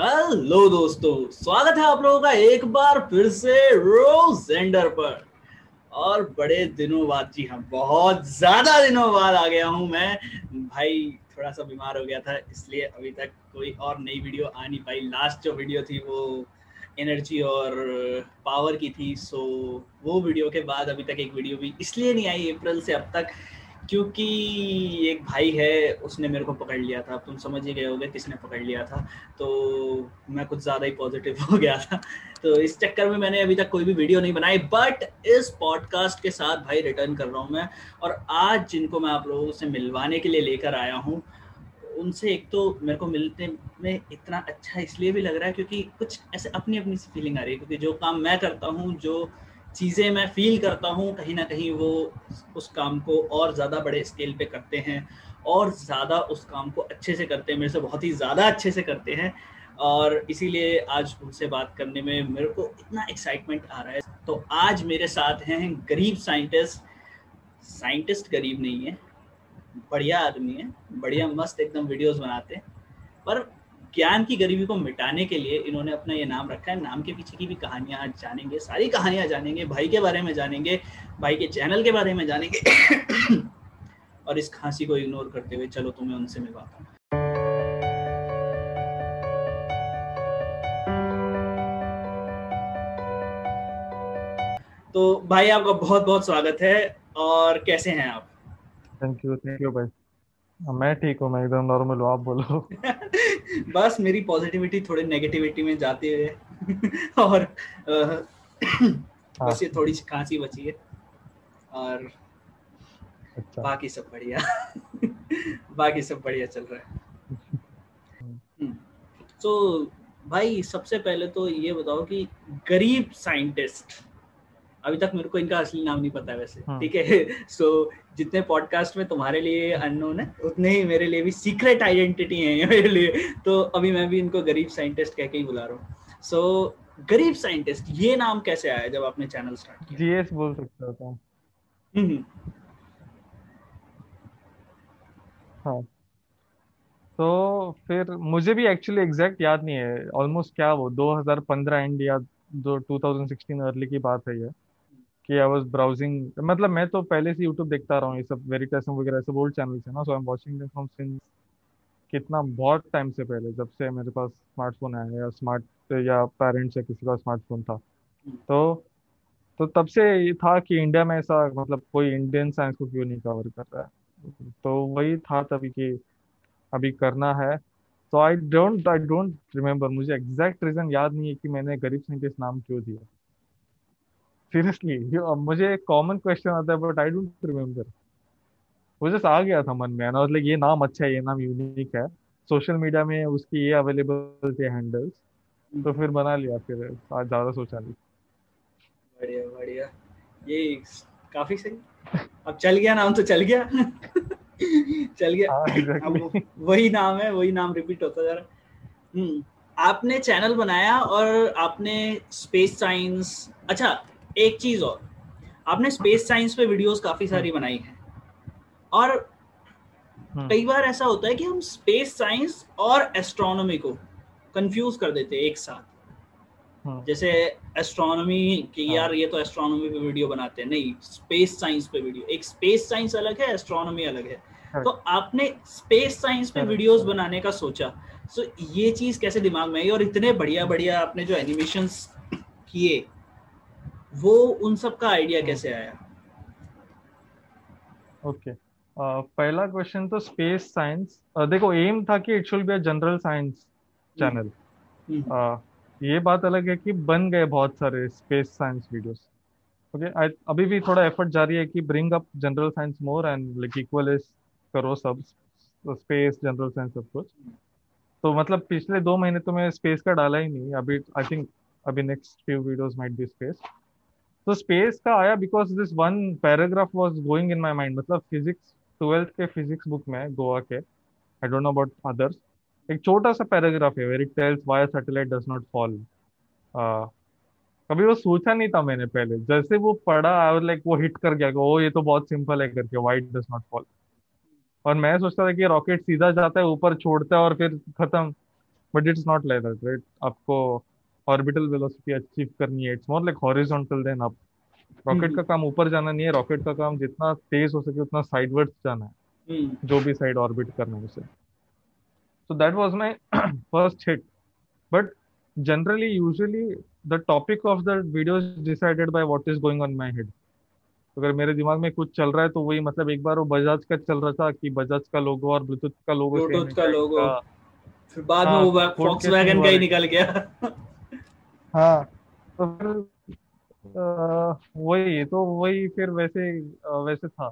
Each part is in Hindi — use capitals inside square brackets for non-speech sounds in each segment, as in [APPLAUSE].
हेलो दोस्तों, स्वागत है आप लोगों का एक बार फिर से रोजेंडर पर। और बड़े दिनों बाद, जी हाँ बहुत ज़्यादा दिनों बाद आ गया हूँ मैं। भाई, थोड़ा सा बीमार हो गया था, इसलिए अभी तक कोई और नई वीडियो आ नहीं पाई। लास्ट जो वीडियो थी, वो एनर्जी और पावर की थी सो वो वीडियो के बाद अभी तक एक वीडियो भी इसलिए नहीं आई, अप्रैल से अब तक। क्योंकि एक भाई है, उसने मेरे को पकड़ लिया था। तुम समझ ही गए होगे किसने पकड़ लिया था। तो मैं कुछ ज़्यादा ही पॉजिटिव [LAUGHS] हो गया था। तो इस चक्कर में मैंने अभी तक कोई भी वीडियो नहीं बनाई बट इस पॉडकास्ट के साथ भाई रिटर्न कर रहा हूँ मैं। और आज जिनको मैं आप लोगों से मिलवाने के लिए लेकर आया हूँ, उनसे एक तो मेरे को मिलने में इतना अच्छा इसलिए भी लग रहा है क्योंकि कुछ ऐसे अपनी अपनी सी फीलिंग आ रही है। क्योंकि जो काम मैं करता हूँ, जो चीज़ें मैं फील करता हूँ, कहीं ना कहीं वो उस काम को और ज़्यादा बड़े स्केल पे करते हैं और ज़्यादा उस काम को अच्छे से करते हैं, मेरे से बहुत ही ज़्यादा अच्छे से करते हैं और इसीलिए आज उनसे बात करने में मेरे को इतना एक्साइटमेंट आ रहा है। तो आज मेरे साथ हैं गरीब साइंटिस्ट साइंटिस्ट गरीब नहीं है, बढ़िया आदमी है, बढ़िया मस्त एकदम वीडियोस बनाते हैं, पर ज्ञान की गरीबी को मिटाने के लिए इन्होंने अपना ये नाम रखा है। नाम के पीछे की भी कहानियाँ आज जानेंगे, सारी कहानियाँ जानेंगे, भाई के बारे में जानेंगे, भाई के चैनल के बारे में जानेंगे। [COUGHS] और इस खांसी को इग्नोर करते हुए चलो तुम्हें उनसे मिलवाता हूँ। तो भाई आपका बहुत बहुत स्वागत है और कैसे हैं आप? थैंक यू थैंक यू भाई। मैं ठीक हूँ मैं एकदम नॉर्मल हूँ आप बोलो [LAUGHS] बस मेरी पॉजिटिविटी थोड़ी नेगेटिविटी में जाती है [LAUGHS] और हाँ। [CLEARS THROAT] बस ये थोड़ी सी खांसी बची है और अच्छा। बाकी सब बढ़िया [LAUGHS] बाकी सब बढ़िया चल रहा है हम्म। तो भाई सबसे पहले तो ये बताओ कि गरीब साइंटिस्ट अभी तक मेरे को इनका असली नाम नहीं पता वैसे। हाँ। ठीक है? [LAUGHS] सो जितने पॉडकास्ट में तुम्हारे लिए अननोन है उतने ही मेरे लिए भी सीक्रेट आइडेंटिटी है मेरे लिए। तो अभी मैं भी इनको गरीब साइंटिस्ट कह के ही बुला रहा हूँ। सो so, गरीब साइंटिस्ट ये नाम कैसे आया जब आपने चैनल स्टार्ट किया? जीएस बोल सकता था हम्म, हम्म। हाँ। तो फिर मुझे भी एक्चुअली एग्जैक्ट याद नहीं है। ऑलमोस्ट क्या वो 2015 एंड या दो 2016 अर्ली की बात है ये। कि आई वाज ब्राउजिंग मतलब मैं तो पहले से यूट्यूब देखता रहा हूँ, ये सब वेरिटस वगैरह सब ओल्ड चैनल्स है ना so I am watching them from since कितना, बहुत टाइम से पहले, जब से मेरे पास स्मार्टफ़ोन आया या स्मार्ट या पेरेंट्स या किसी का स्मार्टफ़ोन था। तो तो तब से ये था कि इंडिया में ऐसा मतलब कोई इंडियन साइंस को क्यों नहीं कवर कर रहा है? तो वही था तभी कि अभी करना है। तो I don't I don't remember मुझे एग्जैक्ट रीजन याद नहीं है कि मैंने गरीब साइंटिस्ट नाम क्यों दिया। सीरियसली मुझे एक कॉमन क्वेश्चन आता है बट आई डोंट रिमेम्बर वो जस्ट आ गया था मन में ना मतलब ये नाम अच्छा है ये नाम यूनिक है। सोशल मीडिया में उसकी ये अवेलेबल थे हैंडल्स तो फिर बना लिया फिर आज ज़्यादा सोचा नहीं। बढ़िया बढ़िया। ये काफ़ी सही। अब चल गया नाम तो चल गया। चल गया। हाँ, exactly. अब वही नाम है वही नाम रिपीट होता जा रहा हम्म आपने चैनल बनाया और आपने स्पेस साइंस अच्छा एक चीज़ और। आपने स्पेस साइंस पे वीडियोस काफ़ी सारी बनाई हैं। और हम्म। कई बार ऐसा होता है कि हम स्पेस साइंस और एस्ट्रोनॉमी को कंफ्यूज कर देते हैं एक साथ। हम्म। जैसे एस्ट्रोनॉमी कि हाँ। यार ये तो एस्ट्रोनॉमी पे वीडियो बनाते हैं। नहीं स्पेस साइंस पे वीडियो एक स्पेस साइंस अलग है एस्ट्रोनॉमी अलग है। हाँ। तो आपने स्पेस साइंस पे वीडियोस बनाने का सोचा। सो ये चीज़ कैसे दिमाग में आई और इतने बढ़िया बढ़िया आपने जो एनिमेशन किए वो उन सब का आइडिया कैसे आया? Okay okay. uh, पहला क्वेश्चन तो स्पेस साइंस uh, देखो एम था कि it should be a general science channel ये बात अलग है कि बन गए बहुत सारे स्पेस साइंस वीडियोस ओके अभी भी थोड़ा एफर्ट जारी है कि bring up general science more and like equal करो सब स्पेस जनरल साइंस सब कुछ. तो मतलब पिछले दो महीने तो मैं स्पेस का डाला ही नहीं. अभी आई थिंक अभी next few videos might be space तो स्पेस का आया because this one paragraph was going in my mind मतलब फिजिक्स ट्वेल्थ के फिजिक्स बुक में गोवा के I don't know about others एक छोटा सा पैराग्राफ है where it tells why satellite does not fall कभी वो सोचा नहीं था मैंने पहले। जैसे वो पढ़ा आई लाइक वो हिट कर गया ओ, ये तो बहुत सिंपल है करके वाइट डज नॉट फॉल और मैं सोचता था कि रॉकेट सीधा जाता है, ऊपर छोड़ता है और फिर खत्म। But it's not like that right आपको ऑर्बिटल वेलोसिटी अचीव करनी है it's more like horizontal than up rocket का काम ऊपर जाना नहीं है रॉकेट का काम जितना तेज हो सके उतना साइडवर्ड्स जाना है जो भी साइड ऑर्बिट करना है उसे। So that was my [CLEARS THROAT] first hit. But generally usually the topic of the video is decided by what is going on in my head. अगर मेरे दिमाग में कुछ चल रहा है तो वही मतलब एक बार वो बजाज का चल रहा था कि बजाज का लोगो और ब्लूटूथ का लोगो ब्लूटूथ का लोगो फिर बाद में हाँ, वो फॉक्स वैगन का ही निकल गया। हाँ। तो फिर वही तो वही फिर वैसे वैसे था।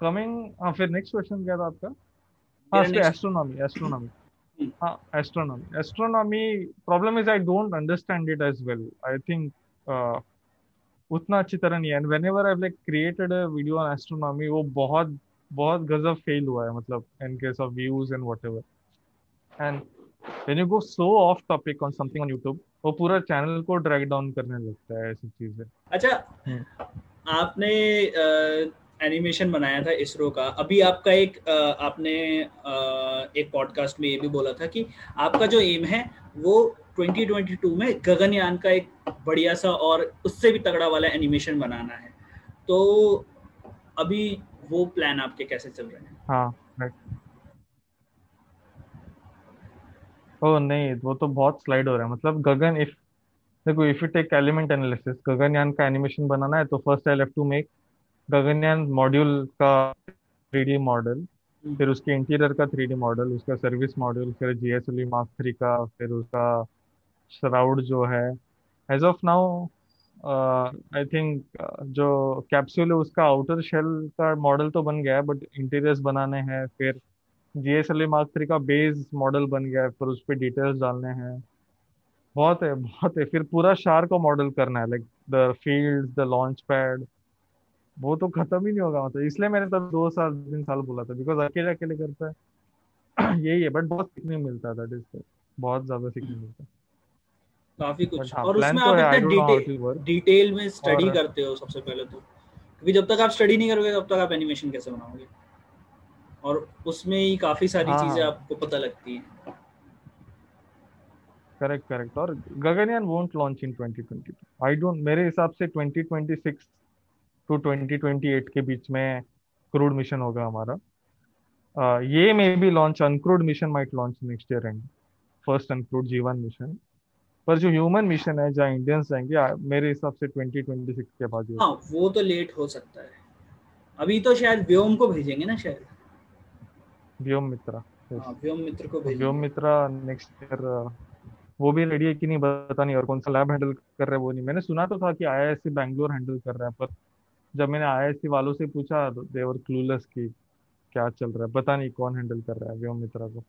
कमिंग हाँ फिर नेक्स्ट क्वेश्चन क्या था आपका? हाँ एस्ट्रोनॉमी एस्ट्रोनॉमी हाँ astronomy astronomy problem is I don't understand it as well I think उतना अच्छी तरह नहीं है। And whenever I like created a video on astronomy वो बहुत बहुत गजब फेल हुआ है मतलब in case of views and whatever and when you go so off topic on something on YouTube वो पूरा चैनल को ड्रैग डाउन करने लगता है ऐसी चीज़ें। अच्छा हम्म। आपने एनिमेशन बनाया था इसरो का। अभी आपका एक आ, आपने आ, एक पॉडकास्ट में ये भी बोला था कि आपका जो एम है वो 2022 में गगनयान का एक बढ़िया सा और उससे भी तगड़ा वाला एनिमेशन बनाना है। तो अभी वो प्लान आपके कैसे चल रहे हैं? हाँ ओ नहीं वो तो बहुत स्लाइड हो रहा है मतलब गगन इफ़ देखो if you take element analysis Gaganyaan का एनिमेशन बनाना है तो first I have to make Gaganyaan module का थ्री मॉडल हम्म। फिर उसके इंटीरियर का थ्री मॉडल उसका सर्विस मॉड्यूल फिर G S L mark three का फिर उसका श्राउड जो है as of now I think जो कैप्सूल है उसका आउटर शेल का मॉडल तो बन गया है बट इंटीरियर्स बनाने हैं फिर G S L mark three का बेस मॉडल बन गया है फिर उस पर डिटेल्स डालने हैं। बहुत है बहुत है। फिर पूरा शार को मॉडल करना है like the field the launch pad वो तो खत्म ही नहीं होगा मतलब इसलिए मैंने तब दो साल तीन साल बोला था बिकॉज़ अकेले अकेले करता है। [CLEARS THROAT] यही है बट बहुत सीखने मिलता था दैट बहुत ज़्यादा सीखने मिलता है काफ़ी कुछ। हाँ, और उसमें तो आप इतना डिटेल डिटेल में स्टडी करते हो सबसे पहले तो। क्योंकि जब तक आप स्टडी नहीं करोगे तब तक आप एनिमेशन कैसे बनाओगे? और उसमें ही काफ़ी सारी हाँ, चीज़ें हाँ। आपको पता लगती हैं। Correct correct. और Gaganyaan won't launch in 2022 I don't मेरे हिसाब से 2026 टू 2028 के बीच में क्रूड मिशन होगा हमारा। uh, ये may be launch uncrewed mission might launch next year and first uncrewed जीवन मिशन पर जो ह्यूमन मिशन है जहाँ इंडियंस जाएँगे मेरे हिसाब से 2026 के बाद हाँ वो तो लेट हो सकता है। अभी तो शायद व्योम को भेजेंगे ना शायद। व्योम मित्रा व्योम मित्र को व्योम मित्रा नेक्स्ट ईयर वो भी रेडी है कि नहीं पता नहीं और कौन सा लैब हैंडल कर रहे हैं वो नहीं। मैंने सुना तो था कि आईआईएससी बैंगलोर हैंडल कर रहा है पर जब मैंने आई वालों से पूछा देवर क्लूलेस की क्या चल रहा है। पता नहीं कौन हैंडल कर रहा है व्योम मित्रा को।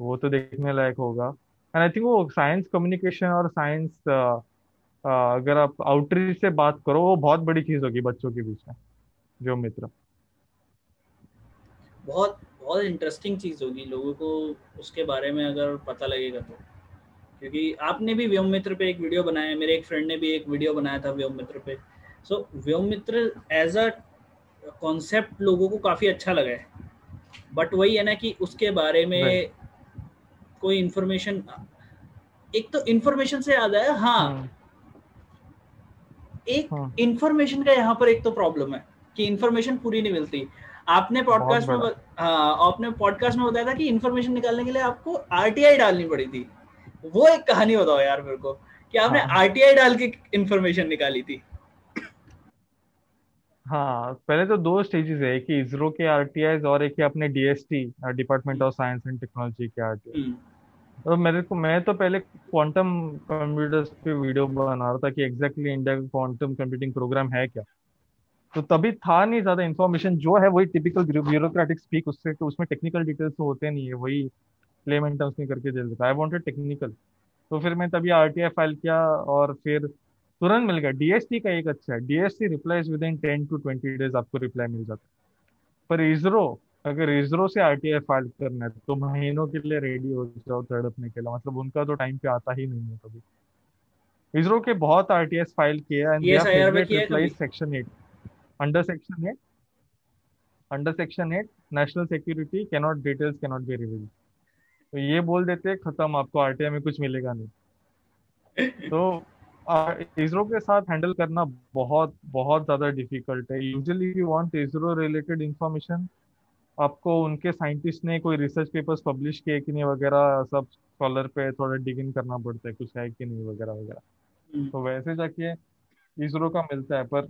वो तो देखने लायक होगा। एंड आई थिंक वो साइंस कम्युनिकेशन और साइंस अगर आप आउटरीच से बात करो वो बहुत बड़ी चीज़ होगी बच्चों के बीच में व्योम मित्र बहुत बहुत इंटरेस्टिंग चीज़ होगी लोगों को उसके बारे में अगर पता लगेगा तो। क्योंकि आपने भी व्योम मित्र पे एक वीडियो बनाया मेरे एक फ्रेंड ने भी एक वीडियो बनाया था व्योम मित्र पे। सो व्योम मित्र एज अ कॉन्सेप्ट लोगों को काफ़ी अच्छा लगा है। बट वही है ना कि उसके बारे में कोई इंफॉर्मेशन एक तो इंफॉर्मेशन से याद आया हाँ, हाँ। एक इंफॉर्मेशन हाँ। का यहाँ पर एक तो प्रॉब्लम है कि इंफॉर्मेशन पूरी नहीं मिलती। आपने पॉडकास्ट में हाँ आपने पॉडकास्ट में बताया था कि इंफॉर्मेशन निकालने के लिए आपको आरटीआई डालनी पड़ी थी। वो एक कहानी बताओ यार मेरे को कि आपने आरटीआई हाँ। डाल के इंफॉर्मेशन निकाली थी। हाँ पहले तो दो स्टेजेस है एक इसरो के आरटीआई और एक अपने DST department of science and technology के आरटीआई तो मेरे को मैं तो पहले क्वांटम कंप्यूटर्स पे वीडियो बना रहा था कि एग्जैक्टली इंडिया का क्वांटम कंप्यूटिंग प्रोग्राम है क्या। तो तभी था नहीं ज़्यादा इन्फॉर्मेशन जो है वही टिपिकल ब्यूरोक्रेटिक स्पीक उससे तो उसमें टेक्निकल डिटेल्स तो होते नहीं है वही प्लेमेंट टर्म्स में करके दे देता। आई वांटेड टेक्निकल तो फिर मैं तभी आरटीआई फ़ाइल किया और फिर तुरंत मिल गया। डीएसटी का एक अच्छा है। DST replies within ten to twenty days आपको रिप्लाई मिल जाता है। पर इसरो अगर इसरो से आरटीआई फ़ाइल करना है तो महीनों के लिए रेडी हो जाओ तड़पने के लिए। मतलब उनका तो टाइम पे आता ही नहीं है कभी। इसरो के बहुत आरटीएस फ़ाइल किया and section eight under section eight under section eight national security cannot details cannot be revealed तो ये बोल देते हैं खत्म आपको आरटीआई में कुछ मिलेगा नहीं। तो इसरो के साथ हैंडल करना बहुत बहुत ज़्यादा डिफ़िकल्ट है। Usually you want ISRO related information आपको उनके साइंटिस्ट ने कोई रिसर्च पेपर्स पब्लिश किए कि नहीं वगैरह सब स्कॉलर पे थोड़ा डिग इन करना पड़ता है कुछ है कि नहीं वगैरह वगैरह। हम्म। तो वैसे जाके इसरो का मिलता है पर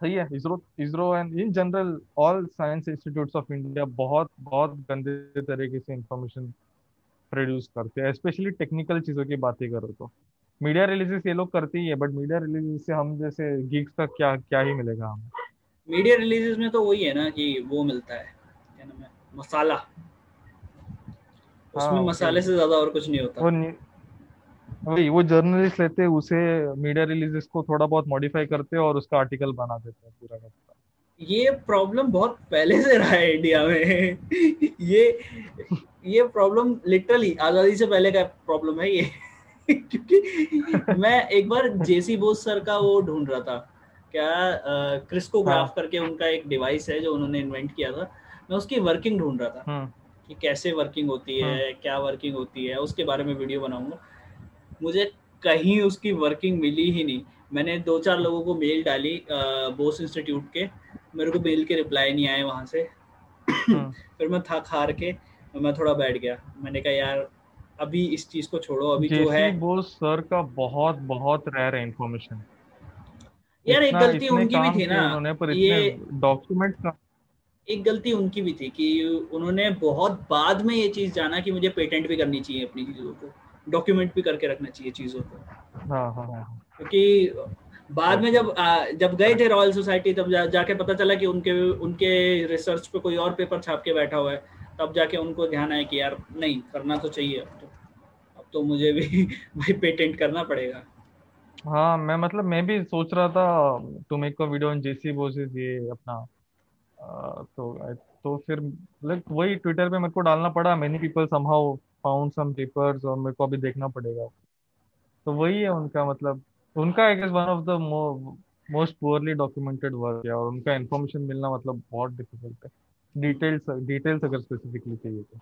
सही है ISRO ISRO and in general all science institutes of India बहुत बहुत गंदे तरीके से इंफॉर्मेशन प्रोड्यूस करते हैं स्पेशली टेक्निकल चीज़ों की बातें करो तो। मीडिया रिलीजेस ये लोग करते ही है बट मीडिया रिलीज़ से हम जैसे गीक्स का क्या क्या ही मिलेगा हमें। मीडिया रिलीजेस में तो वही है ना कि वो मिलता है क्या नाम है मसाला। उसमें हाँ मसाले तो से ज़्यादा और कुछ नहीं होता। वो वही वो जर्नलिस्ट लेते उसे मीडिया रिलीजेस को थोड़ा बहुत मॉडिफाई करते और उसका आर्टिकल बना देते हैं पूरा का पूरा। ये प्रॉब्लम बहुत पहले से रहा है इंडिया में। ये ये प्रॉब्लम लिटरली आज़ादी से पहले का प्रॉब्लम है ये। क्योंकि मैं एक बार जेसी बोस सर का वो ढूंढ रहा था। क्या क्रिस्कोग्राफ हाँ। करके उनका एक डिवाइस है जो उन्होंने इन्वेंट किया था। मैं उसकी वर्किंग ढूंढ रहा था। हम्म कि कैसे वर्किंग होती हम्म है। क्या वर्किंग होती है उसके बारे में वीडियो बनाऊँगा। मुझे कहीं उसकी वर्किंग मिली ही नहीं। मैंने दो चार लोगों को मेल डाली बोस इंस्टीट्यूट के। मेरे को मेल के रिप्लाई नहीं आए वहाँ से। हम्म [CLEARS THROAT] फिर मैं थक हार के मैं थोड़ा बैठ गया। मैंने कहा यार अभी इस चीज़ को छोड़ो अभी जो है बोस सर का बहुत बहुत रेयर है इंफॉर्मेशन यार एक गलती उनकी भी थी ना। ये डॉक्यूमेंट का एक गलती उनकी भी थी कि उन्होंने बहुत बाद में ये चीज़ जाना कि मुझे पेटेंट भी करनी चाहिए अपनी चीज़ों को। डॉक्यूमेंट भी करके रखना चाहिए चीज़ों को। हाँ हाँ हाँ। क्योंकि बाद में जब आ, जब गए थे रॉयल सोसाइटी तब जा, जाके पता चला कि उनके उनके रिसर्च पे कोई और पेपर छाप के बैठा हुआ है। तब जाके उनको ध्यान आया कि यार नहीं करना तो चाहिए अब तो। अब तो मुझे भी [LAUGHS] भाई पेटेंट करना पड़ेगा। हाँ मैं मतलब मैं भी सोच रहा था to make a video on J C Bose's ये अपना अ, तो तो फिर लाइक वही ट्विटर पे मेरे को डालना पड़ा। Many people somehow found some papers और मेरे को अभी देखना पड़ेगा। तो वही है उनका मतलब। उनका I guess one of the most poorly documented work है और उनका इन्फॉर्मेशन मिलना मतलब बहुत डिफ़िकल्ट है। डिटेल्स डिटेल्स अगर स्पेसिफिकली चाहिए तो।